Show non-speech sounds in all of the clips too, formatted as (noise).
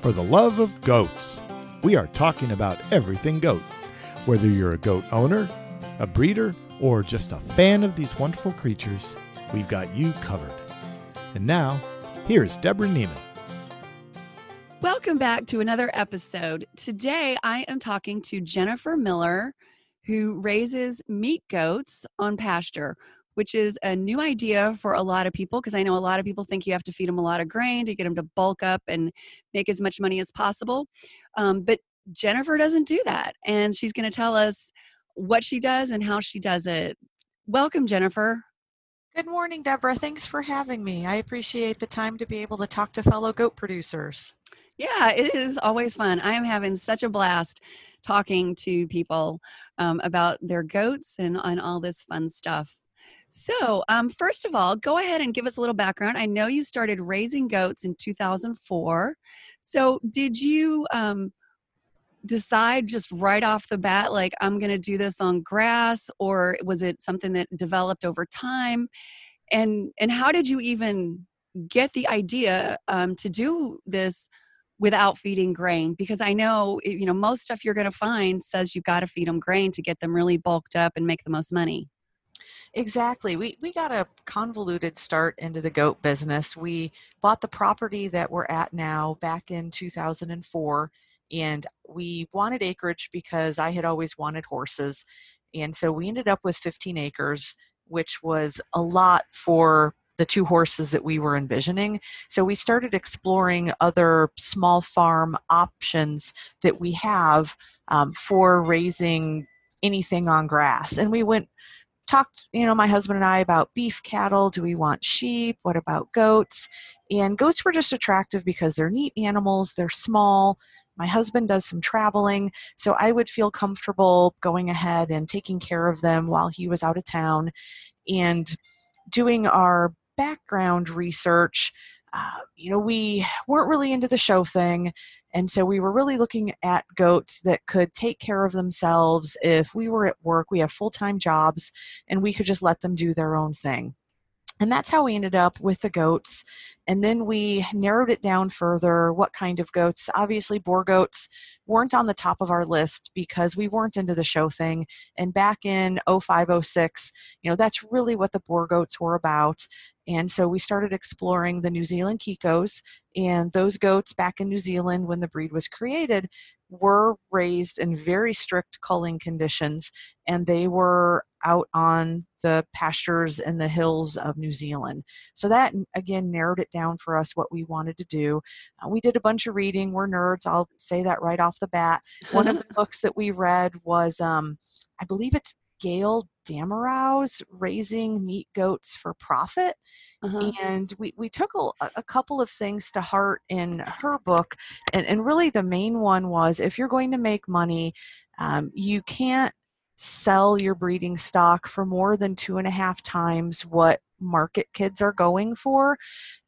for the love of goats. We are talking about everything goat. Whether you're a goat owner, a breeder, or just a fan of these wonderful creatures, we've got you covered. And now, here's Deborah Niemann. Welcome back to another episode. Today I am talking to Jennifer Miller, who raises meat goats on pasture, which is a new idea for a lot of people because I know a lot of people think you have to feed them a lot of grain to get them to bulk up and make as much money as possible. Um, but Jennifer doesn't do that. And she's going to tell us what she does and how she does it. Welcome, Jennifer. Good morning, Deborah. Thanks for having me. I appreciate the time to be able to talk to fellow goat producers. Yeah, it is always fun. I am having such a blast talking to people um, about their goats and on all this fun stuff. So, um, first of all, go ahead and give us a little background. I know you started raising goats in 2004. So, did you um, decide just right off the bat, like, I'm going to do this on grass, or was it something that developed over time? And and how did you even get the idea um, to do this without feeding grain because i know you know most stuff you're going to find says you've got to feed them grain to get them really bulked up and make the most money Exactly. We we got a convoluted start into the goat business. We bought the property that we're at now back in 2004 and we wanted acreage because I had always wanted horses. And so we ended up with 15 acres, which was a lot for the two horses that we were envisioning. So we started exploring other small farm options that we have um, for raising anything on grass. And we went talked, you know, my husband and I about beef cattle. Do we want sheep? What about goats? And goats were just attractive because they're neat animals, they're small. My husband does some traveling, so I would feel comfortable going ahead and taking care of them while he was out of town and doing our background research. Uh, you know, we weren't really into the show thing. And so we were really looking at goats that could take care of themselves if we were at work. We have full time jobs and we could just let them do their own thing. And that's how we ended up with the goats. And then we narrowed it down further what kind of goats. Obviously, Boer goats weren't on the top of our list because we weren't into the show thing. And back in 0506, you know, that's really what the Boer goats were about. And so we started exploring the New Zealand Kikos. And those goats back in New Zealand, when the breed was created, were raised in very strict culling conditions. And they were out on the pastures and the hills of New Zealand. So that, again, narrowed it down for us what we wanted to do. Uh, we did a bunch of reading. We're nerds. I'll say that right off the bat. One of the (laughs) books that we read was, um, I believe it's Gail Damerow's Raising Meat Goats for Profit. Uh-huh. And we, we took a, a, couple of things to heart in her book. And, and really, the main one was if you're going to make money, um, you can't sell your breeding stock for more than two and a half times what market kids are going for.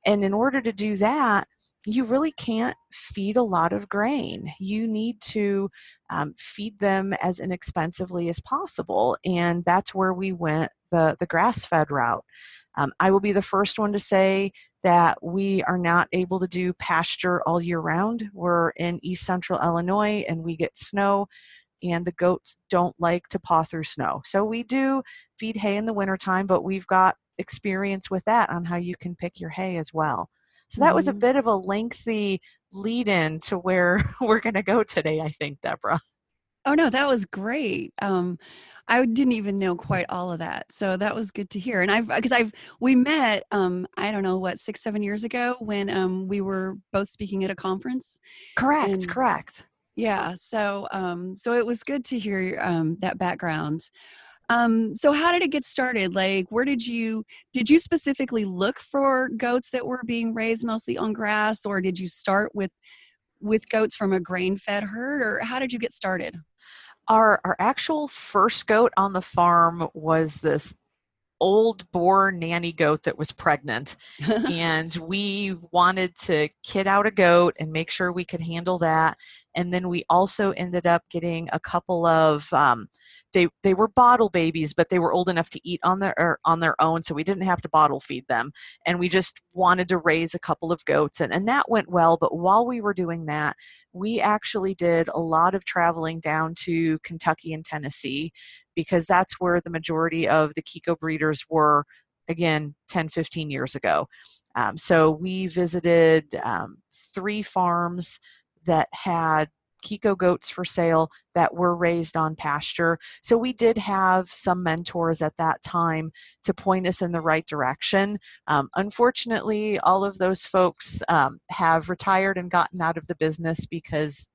And in order to do that, you really can't feed a lot of grain. You need to um, feed them as inexpensively as possible, and that's where we went the the grass fed route. Um, I will be the first one to say that we are not able to do pasture all year round. We're in east central Illinois and we get snow, and the goats don't like to paw through snow. So we do feed hay in the wintertime, but we've got experience with that on how you can pick your hay as well. So that was a mm-hmm. bit of a lengthy lead in to where (laughs) we're going to go today, I think, Deborah. Oh, no, that was great. Um, I didn't even know quite all of that. So that was good to hear. And I've, because I've, we met, um, I don't know what, six, seven years ago when um, we were both speaking at a conference. Correct, and, correct. Yeah. So, um, so it was good to hear um, that background. Um, so how did it get started? Like, where did you did you specifically look for goats that were being raised mostly on grass, or did you start with with goats from a grain fed herd, or how did you get started? Our our actual first goat on the farm was this old Boer nanny goat that was pregnant (laughs) and we wanted to kit out a goat and make sure we could handle that and then we also ended up getting a couple of um, they they were bottle babies, but they were old enough to eat on their er, on their own, so we didn't have to bottle feed them, and we just wanted to raise a couple of goats, and and that went well. But while we were doing that, we actually did a lot of traveling down to Kentucky and Tennessee because that's where the majority of the Kiko breeders were again 10 15 years ago um, so we visited um, three farms that had Kiko goats for sale that were raised on pasture. So we did have some mentors at that time to point us in the right direction. Um, unfortunately, all of those folks um, have retired and gotten out of the business because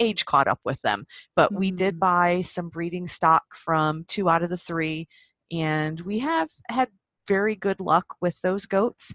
age caught up with them. But mm-hmm. we did mm. buy some breeding stock from two out of the three, and we have had very good luck with those goats.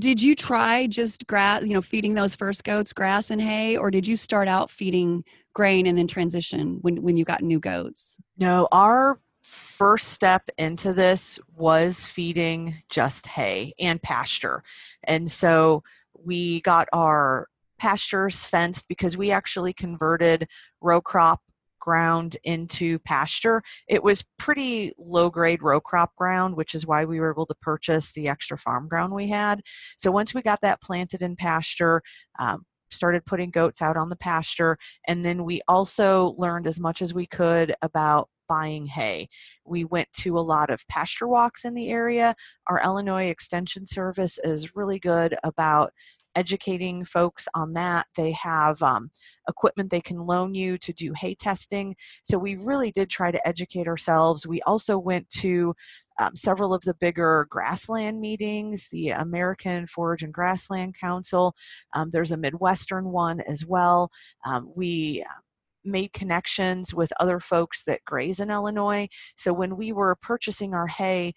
Did you try just grass, you know, feeding those first goats grass and hay, or did you start out feeding grain and then transition when, when you got new goats? No, our first step into this was feeding just hay and pasture. And so we got our pastures fenced because we actually converted row crop ground into pasture. It was pretty low grade row crop ground, which is why we were able to purchase the extra farm ground we had. So once we got that planted in pasture, um, started putting goats out on the pasture, and then we also learned as much as we could about buying hay. We went to a lot of pasture walks in the area. Our Illinois Extension Service is really good about educating folks on that. They have um, equipment they can loan you to do hay testing. So we really did try to educate ourselves. We also went to um, several of the bigger grassland meetings, the American Forage and Grassland Council. Um, there's a Midwestern one as well. Um, we uh, made connections with other folks that graze in Illinois. So when we were purchasing our hay,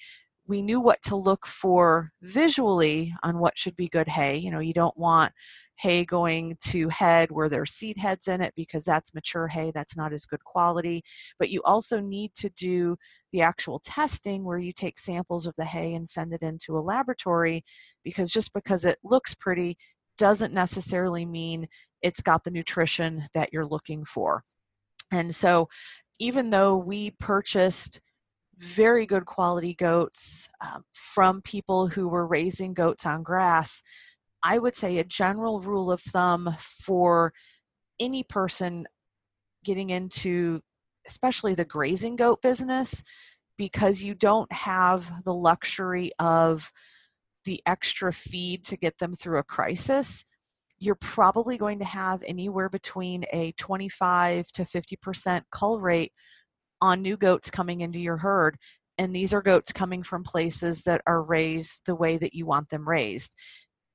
we knew what to look for visually on what should be good hay. You know, you don't want hay going to head where there's seed heads in it because that's mature hay, that's not as good quality. But you also need to do the actual testing where you take samples of the hay and send it into a laboratory because just because it looks pretty doesn't necessarily mean it's got the nutrition that you're looking for. And so, even though we purchased very good quality goats um, from people who were raising goats on grass. I would say a general rule of thumb for any person getting into, especially the grazing goat business, because you don't have the luxury of the extra feed to get them through a crisis, you're probably going to have anywhere between a 25 to 50% cull rate on new goats coming into your herd and these are goats coming from places that are raised the way that you want them raised.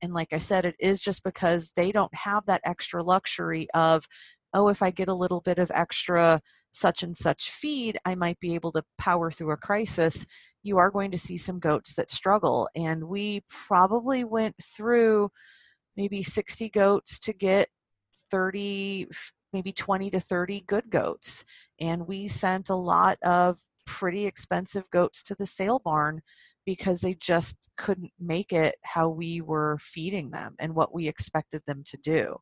And like i said it is just because they don't have that extra luxury of oh if i get a little bit of extra such and such feed i might be able to power through a crisis you are going to see some goats that struggle. And we probably went through maybe 60 goats to get 30 maybe 20 to 30 good goats. And we sent a lot of pretty expensive goats to the sale barn because they just couldn't make it how we were feeding them and what we expected them to do.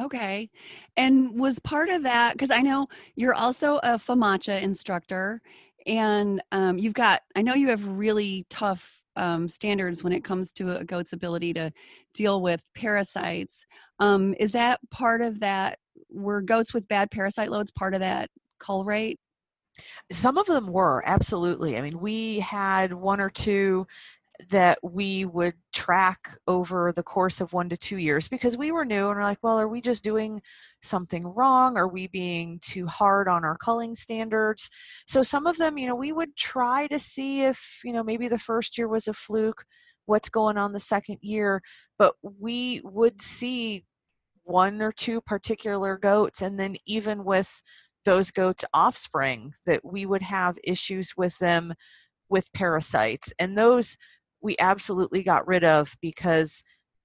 Okay. And was part of that because I know you're also a FAMACHA instructor and um, you've got, I know you have really tough um, standards when it comes to a goat's ability to deal with parasites. Um, is that part of that? Were goats with bad parasite loads part of that cull rate? Some of them were, absolutely. I mean, we had one or two that we would track over the course of one to two years because we were new and we're like, well, are we just doing something wrong? Are we being too hard on our culling standards? So some of them, you know, we would try to see if, you know, maybe the first year was a fluke, what's going on the second year, but we would see one or two particular goats and then even with those goats offspring that we would have issues with them with parasites and those we absolutely got rid of because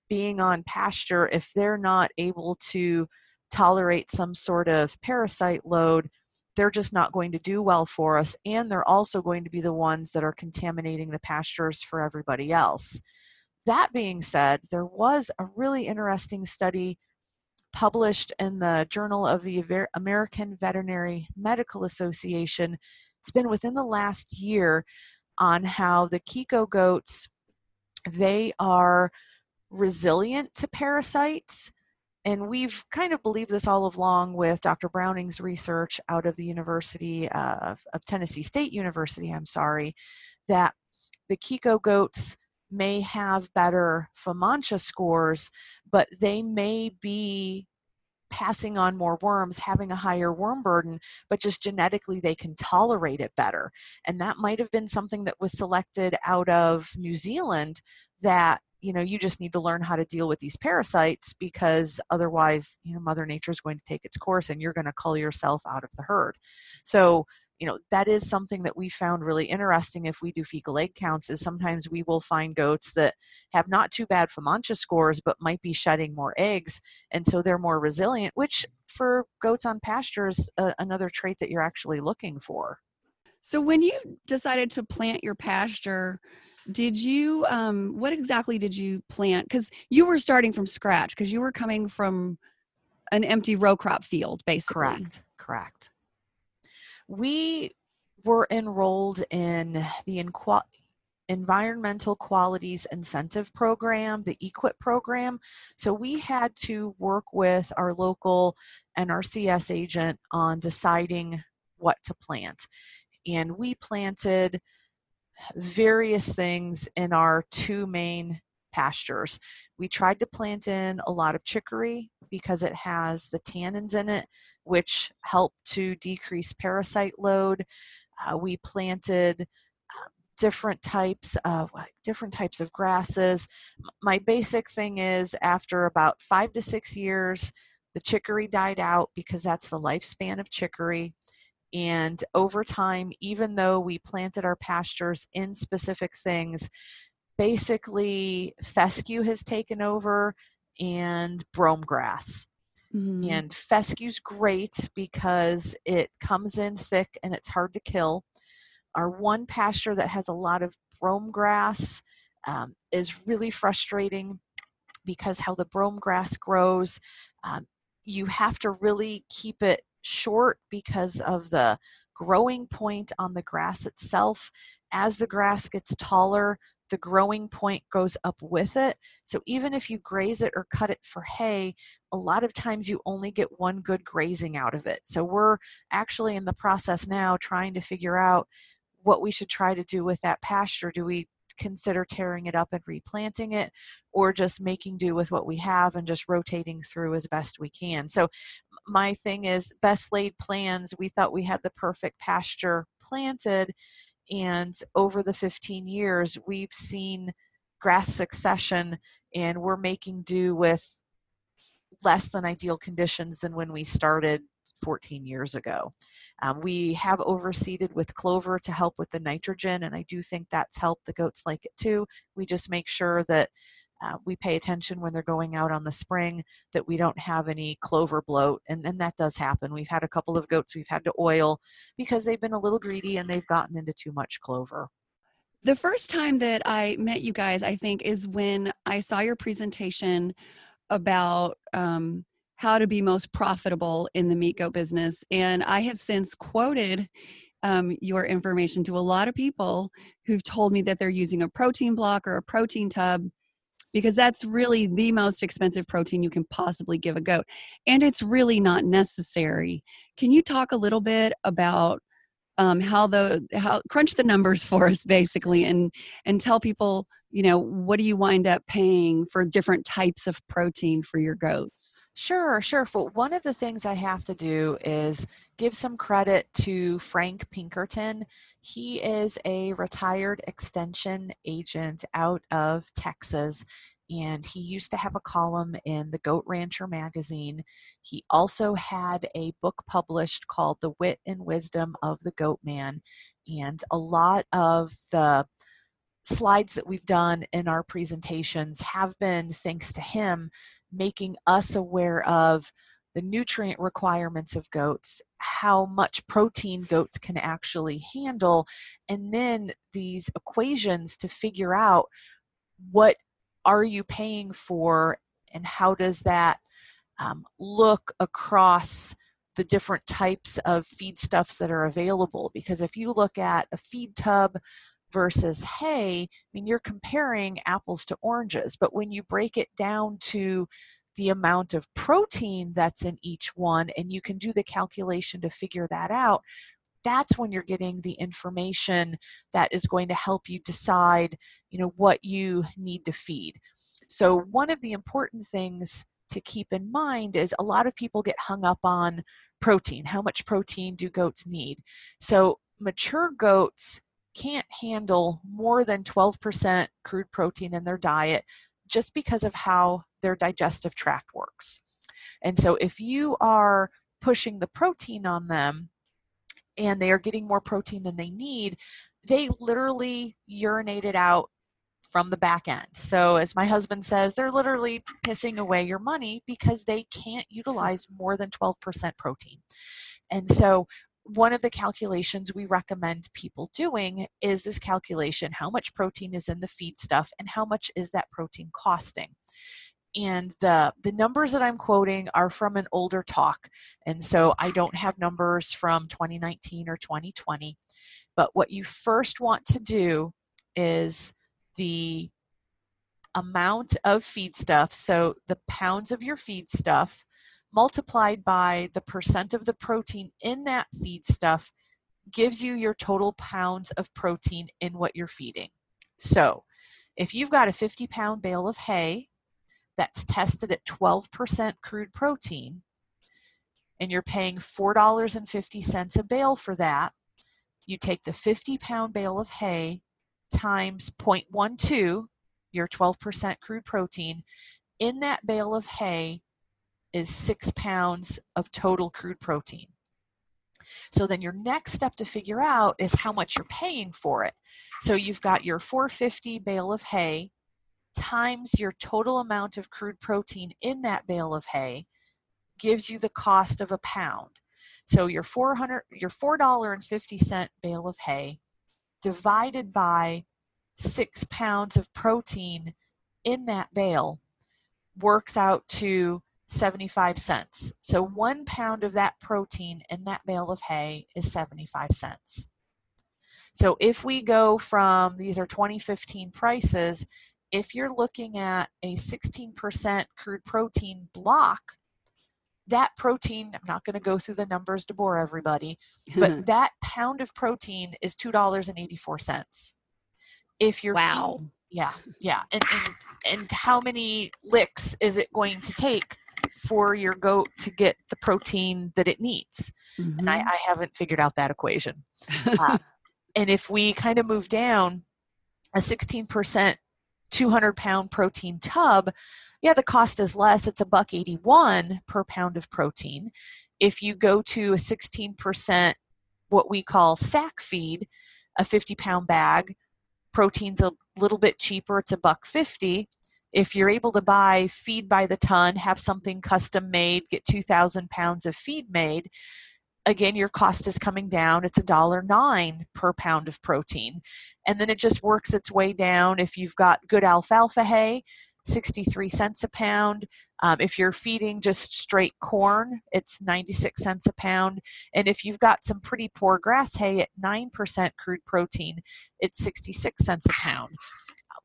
being on pasture, if they're not able to tolerate some sort of parasite load, they're just not going to do well for us. And they're also going to be the ones that are contaminating the pastures for everybody else. That being said, there was a really interesting study published in the Journal of the American Veterinary Medical Association. It's been within the last year on how the Kiko goats they are resilient to parasites and we've kind of believed this all along with Dr. Browning's research out of the University of, of Tennessee State University, I'm sorry, that the Kiko goats may have better FAMACHA scores, but they may be passing on more worms, having a higher worm burden, but just genetically they can tolerate it better. And that might have been something that was selected out of New Zealand that you know you just need to learn how to deal with these parasites because otherwise you know mother nature is going to take its course and you're going to cull yourself out of the herd so you know that is something that we found really interesting if we do fecal egg counts is sometimes we will find goats that have not too bad FAMACHA scores but might be shedding more eggs and so they're more resilient which for goats on pasture is a, another trait that you're actually looking for so when you decided to plant your pasture, did you um what exactly did you plant cuz you were starting from scratch cuz you were coming from an empty row crop field basically. Correct. Correct. We were enrolled in the Inqu- Environmental Qualities Incentive Program, the EQIP program. So we had to work with our local NRCS agent on deciding what to plant and we planted various things in our two main pastures. We tried to plant in a lot of chicory because it has the tannins in it, which help to decrease parasite load. Uh, we planted uh, different types of different types of grasses. My basic thing is after about five to six years, the chicory died out because that's the lifespan of chicory. And over time, even though we planted our pastures in specific things, basically fescue has taken over and brome grass. Mm-hmm. And fescue's great because it comes in thick and it's hard to kill. Our one pasture that has a lot of brome grass um, is really frustrating because how the brome grass grows, um, you have to really keep it short because of the growing point on the grass itself. As the grass gets taller, the growing point goes up with it. So even if you graze it or cut it for hay, a lot of times you only get one good grazing out of it. So we're actually in the process now trying to figure out what we should try to do with that pasture. Do we consider tearing it up and replanting it or just making do with what we have and just rotating through as best we can. So my thing is best laid plans. We thought we had the perfect pasture planted and over the 15 years we've seen grass succession and we're making do with less than ideal conditions than when we started 14 years ago. Um, we have overseeded with clover to help with the nitrogen, and I do think that's helped. The goats like it too. We just make sure that uh, we pay attention when they're going out on the spring that we don't have any clover bloat and, then that does happen we've had a couple of goats we've had to oil because they've been a little greedy and they've gotten into too much clover the first time that i met you guys i think is when i saw your presentation about um, how to be most profitable in the meat goat business. And I have since quoted um, your information to a lot of people who've told me that they're using a protein block or a protein tub because that's really the most expensive protein you can possibly give a goat. And it's really not necessary. Can you talk a little bit about um, how the how crunch the numbers for us basically and and tell people you know what do you wind up paying for different types of protein for your goats sure sure for one of the things i have to do is give some credit to frank pinkerton he is a retired extension agent out of texas and he used to have a column in the Goat Rancher magazine. He also had a book published called The Wit and Wisdom of the Goat Man, and a lot of the slides that we've done in our presentations have been thanks to him making us aware of the nutrient requirements of goats, how much protein goats can actually handle, and then these equations to figure out what are you paying for and how does that um, look across the different types of feedstuffs that are available. Because if you look at a feed tub versus hay, I mean, you're comparing apples to oranges. But when you break it down to the amount of protein that's in each one and you can do the calculation to figure that out, that's when you're getting the information that is going to help you decide, you know, what you need to feed. So one of the important things to keep in mind is a lot of people get hung up on protein. How much protein do goats need? So mature goats can't handle more than 12% crude protein in their diet just because of how their digestive tract works. And so if you are pushing the protein on them and they are getting more protein than they need, they literally urinate it out from the back end. So, as my husband says, they're literally pissing away your money because they can't utilize more than 12% protein. And so, one of the calculations we recommend people doing is this calculation how much protein is in the feed stuff and how much is that protein costing? And the the numbers that i'm quoting are from an older talk and so i don't have numbers from 2019 or 2020 but what you first want to do is the amount of feed stuff, so the pounds of your feed stuff multiplied by the percent of the protein in that feed stuff gives you your total pounds of protein in what you're feeding. So, if you've got a 50 pound bale of hay that's tested at 12% crude protein, and you're paying $4.50 a bale for that, you take the 50 pound bale of hay times 0.12, your 12% crude protein, in that bale of hay is six pounds of total crude protein. So then your next step to figure out is how much you're paying for it. So you've got your 450 bale of hay times your total amount of crude protein in that bale of hay gives you the cost of a pound. So your 400 your $4.50 bale of hay divided by six pounds of protein in that bale works out to 75 cents. So one pound of that protein in that bale of hay is 75 cents. So if we go from these are 2015 prices, if you're looking at a 16% crude protein block, that protein, I'm not going to go through the numbers to bore everybody, but (laughs) that pound of protein is $2.84. If you're wow. Feeding, yeah, yeah. And, and and how many licks is it going to take for your goat to get the protein that it needs? Mm-hmm. And I, mm-hmm. I, haven't figured out that equation. Uh, (laughs) and if we kind of move down, a 16% 200 pound protein tub yeah, the cost is less. It's a buck 81 per pound of protein. If you go to a 16% what we call sack feed, a 50 pound bag, protein's a little bit cheaper. It's a buck 50. If you're able to buy feed by the ton, have something custom made, get 2,000 pounds of feed made, again your cost is coming down it's a dollar nine per pound of protein and then it just works its way down if you've got good alfalfa hay 63 cents a pound. Um, if you're feeding just straight corn, it's 96 cents a pound. And if you've got some pretty poor grass hay at 9% crude protein, it's 66 cents a pound.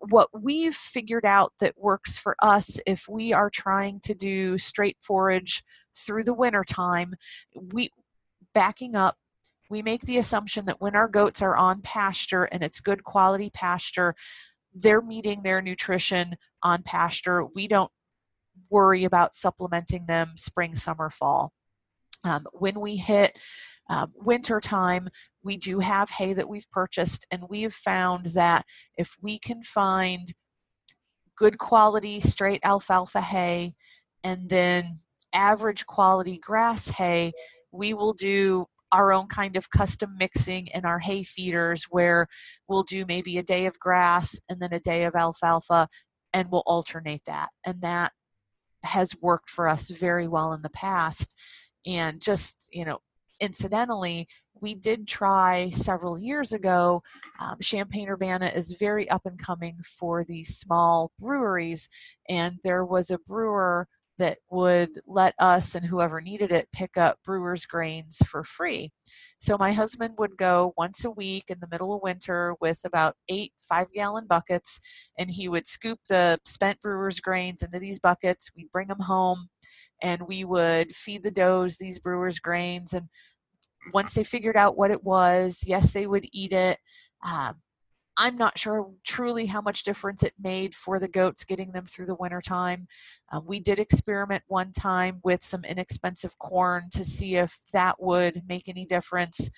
What we've figured out that works for us if we are trying to do straight forage through the winter time, we backing up we make the assumption that when our goats are on pasture and it's good quality pasture, they're meeting their nutrition on pasture. We don't worry about supplementing them spring, summer, fall. Um, when we hit um, winter time, we do have hay that we've purchased, and we have found that if we can find good quality straight alfalfa hay and then average quality grass hay, we will do our own kind of custom mixing in our hay feeders where we'll do maybe a day of grass and then a day of alfalfa and we'll alternate that. And that has worked for us very well in the past. And just, you know, incidentally, we did try several years ago. Um, Champaign Urbana is very up and coming for these small breweries, and there was a brewer that would let us and whoever needed it pick up brewer's grains for free. So my husband would go once a week in the middle of winter with about eight five gallon buckets, and he would scoop the spent brewer's grains into these buckets. We'd bring them home, and we would feed the does these brewer's grains. And once they figured out what it was, yes, they would eat it. Um, I'm not sure truly how much difference it made for the goats getting them through the winter time. Um, we did experiment one time with some inexpensive corn to see if that would make any difference.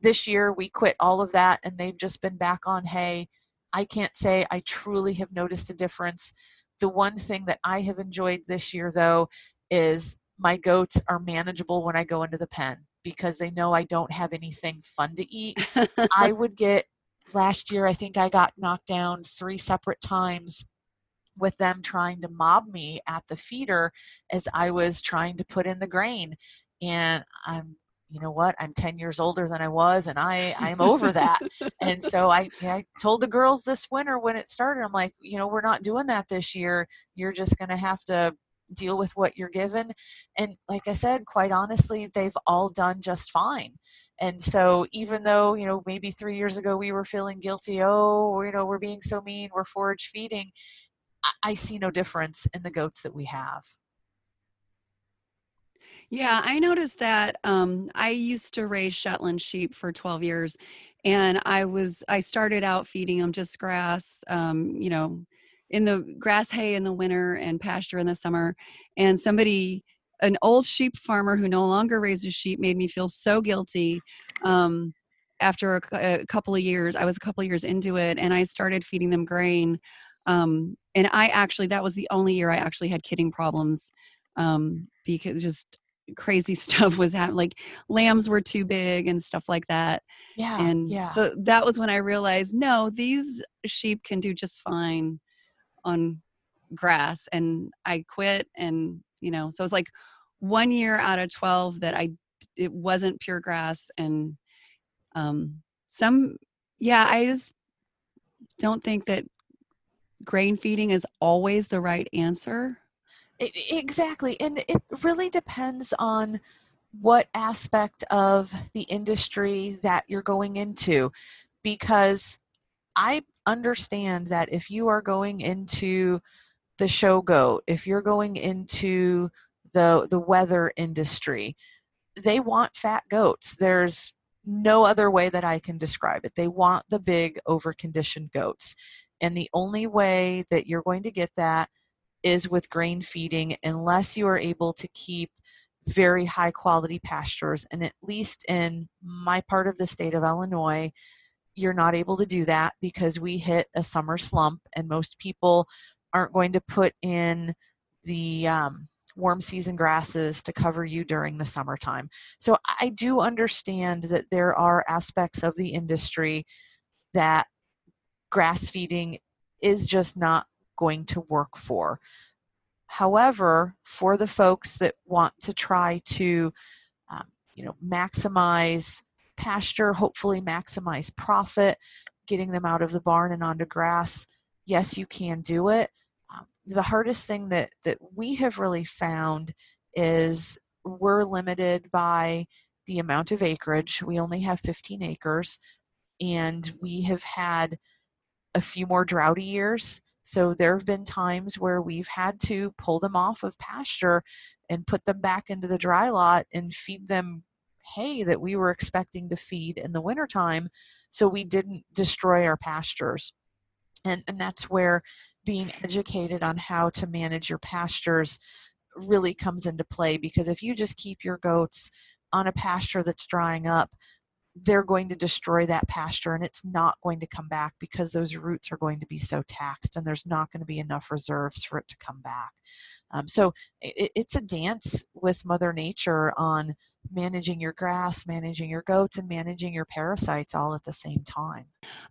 This year we quit all of that and they've just been back on hay. I can't say I truly have noticed a difference. The one thing that I have enjoyed this year though is my goats are manageable when I go into the pen because they know I don't have anything fun to eat. (laughs) I would get last year, I think I got knocked down three separate times with them trying to mob me at the feeder as I was trying to put in the grain. And I'm, you know what, I'm 10 years older than I was, and I, I'm over that. (laughs) and so I, I told the girls this winter when it started, I'm like, you know, we're not doing that this year. You're just going to have to deal with what you're given. And like I said, quite honestly, they've all done just fine. And so even though, you know, maybe three years ago we were feeling guilty, oh, you know, we're being so mean, we're forage feeding, I, I see no difference in the goats that we have. Yeah, I noticed that um, I used to raise Shetland sheep for 12 years, and I was I started out feeding them just grass, um, you know, in the grass hay in the winter and pasture in the summer. And somebody an old sheep farmer who no longer raises sheep made me feel so guilty um, after a, a, couple of years i was a couple of years into it and i started feeding them grain um, and i actually that was the only year i actually had kidding problems um, because just crazy (laughs) stuff was happening like lambs were too big and stuff like that. Yeah and yeah. so that was when i realized no these sheep can do just fine on grass and I quit and you know so it's like one year out of 12 that I it wasn't pure grass and um some yeah I just don't think that grain feeding is always the right answer. Exactly and it really depends on what aspect of the industry that you're going into because I understand that if you are going into the show goat, if you're going into the the wether industry, they want fat goats. There's no other way that I can describe it. They want the big overconditioned goats. And the only way that you're going to get that is with grain feeding unless you are able to keep very high quality pastures and at least in my part of the state of Illinois you're not able to do that because we hit a summer slump and most people aren't going to put in the um, warm season grasses to cover you during the summertime. So I do understand that there are aspects of the industry that grass feeding is just not going to work for. However, for the folks that want to try to, um, you know, maximize pasture, hopefully maximize profit, getting them out of the barn and onto grass. Yes, you can do it. Um, the hardest thing that, that we have really found is we're limited by the amount of acreage. We only have 15 acres, and we have had a few more droughty years. So there have been times where we've had to pull them off of pasture and put them back into the dry lot and feed them hay that we were expecting to feed in the wintertime so we didn't destroy our pastures. And, and that's where being educated on how to manage your pastures really comes into play because if you just keep your goats on a pasture that's drying up, they're going to destroy that pasture and it's not going to come back because those roots are going to be so taxed and there's not going to be enough reserves for it to come back. Um, so it, it's a dance with Mother Nature on managing your grass, managing your goats, and managing your parasites all at the same time.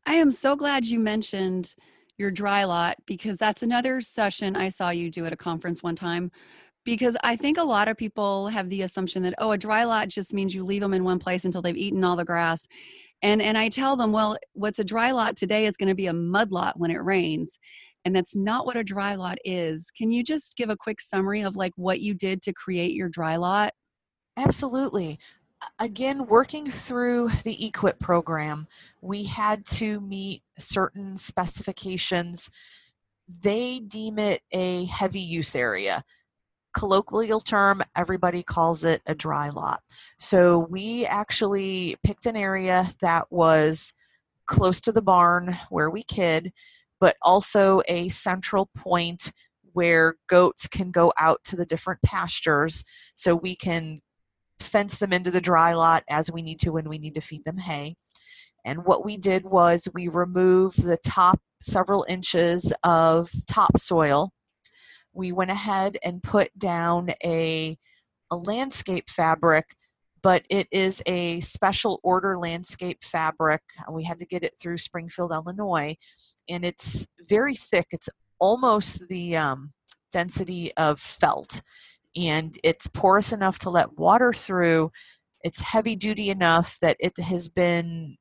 I am so glad you mentioned your dry lot because that's another session I saw you do at a conference one time because I think a lot of people have the assumption that oh a dry lot just means you leave them in one place until they've eaten all the grass. And and I tell them, well, what's a dry lot today is going to be a mud lot when it rains. and that's not what a dry lot is. Can you just give a quick summary of like what you did to create your dry lot? Absolutely. Again, working through the EQIP program, we had to meet certain specifications. They deem it a heavy use area colloquial term, everybody calls it a dry lot. So we actually picked an area that was close to the barn where we kid, but also a central point where goats can go out to the different pastures so we can fence them into the dry lot as we need to when we need to feed them hay. And what we did was we removed the top several inches of topsoil we went ahead and put down a, a landscape fabric, but it is a special order landscape fabric. We had to get it through Springfield, Illinois, and it's very thick. It's almost the um, density of felt, and it's porous enough to let water through. It's heavy duty enough that it has been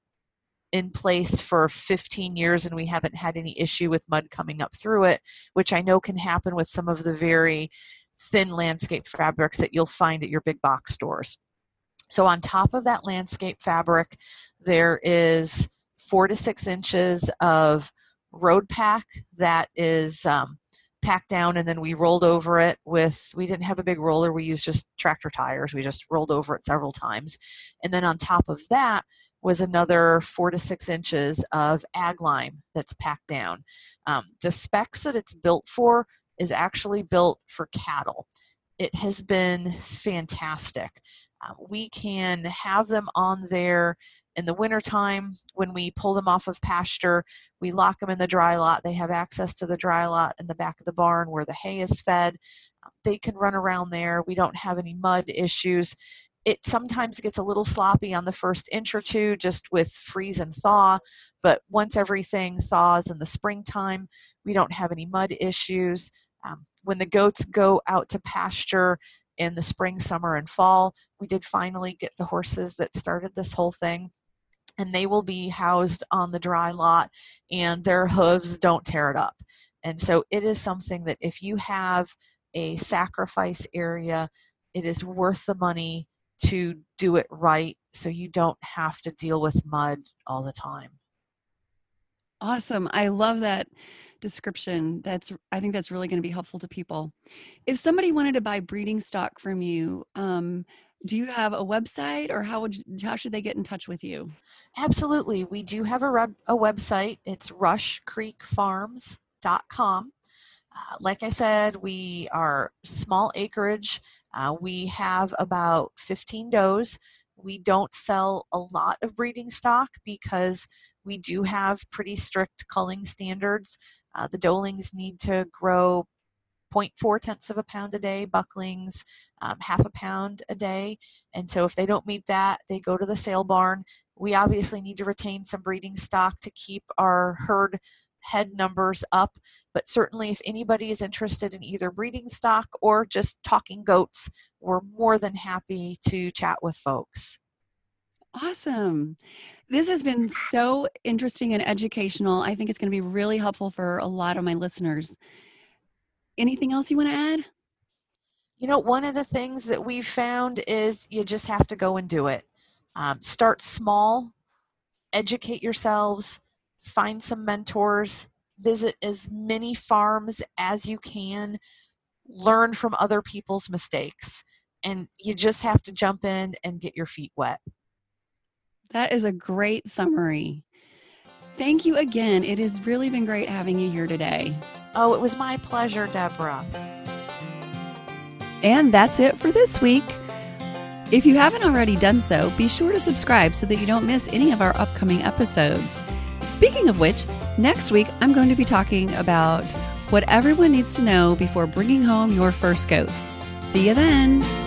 in place for 15 years and we haven't had any issue with mud coming up through it, which I know can happen with some of the very thin landscape fabrics that you'll find at your big box stores. So, on top of that landscape fabric, there is four to six inches of road pack that is um, packed down, and then we rolled over it with, we didn't have a big roller, we used just tractor tires. We just rolled over it several times. And then on top of that, was another four to six inches of ag lime that's packed down. Um, the specs that it's built for is actually built for cattle. It has been fantastic. Uh, we can have them on there in the wintertime when we pull them off of pasture. We lock them in the dry lot. They have access to the dry lot in the back of the barn where the hay is fed. They can run around there. We don't have any mud issues it sometimes gets a little sloppy on the first inch or two just with freeze and thaw but once everything thaws in the springtime we don't have any mud issues. Um, when the goats go out to pasture in the spring summer and fall we did finally get the horses that started this whole thing and they will be housed on the dry lot and their hooves don't tear it up. And so it is something that if you have a sacrifice area it is worth the money to do it right so you don't have to deal with mud all the time. Awesome. I love that description. That's I think that's really going to be helpful to people. If somebody wanted to buy breeding stock from you, um, do you have a website or how would you, how should they get in touch with you? Absolutely. We do have a, a website. It's rushcreekfarms.com. Uh, like I said, we are small acreage. Uh, we have about 15 does. We don't sell a lot of breeding stock because we do have pretty strict culling standards. Uh, the doelings need to grow 0.4 tenths of a pound a day, bucklings um, half a pound a day. And so if they don't meet that, they go to the sale barn. We obviously need to retain some breeding stock to keep our herd head numbers up. But certainly, if anybody is interested in either breeding stock or just talking goats, we're more than happy to chat with folks. Awesome. This has been so interesting and educational. I think it's going to be really helpful for a lot of my listeners. Anything else you want to add? You know, one of the things that we've found is you just have to go and do it. Um, start small, educate yourselves, find some mentors, visit as many farms as you can, learn from other people's mistakes, and you just have to jump in and get your feet wet. That is a great summary. Thank you again. It has really been great having you here today. Oh, it was my pleasure, Deborah. And that's it for this week. If you haven't already done so, be sure to subscribe so that you don't miss any of our upcoming episodes. Speaking of which, next week I'm going to be talking about what everyone needs to know before bringing home your first goats. See you then.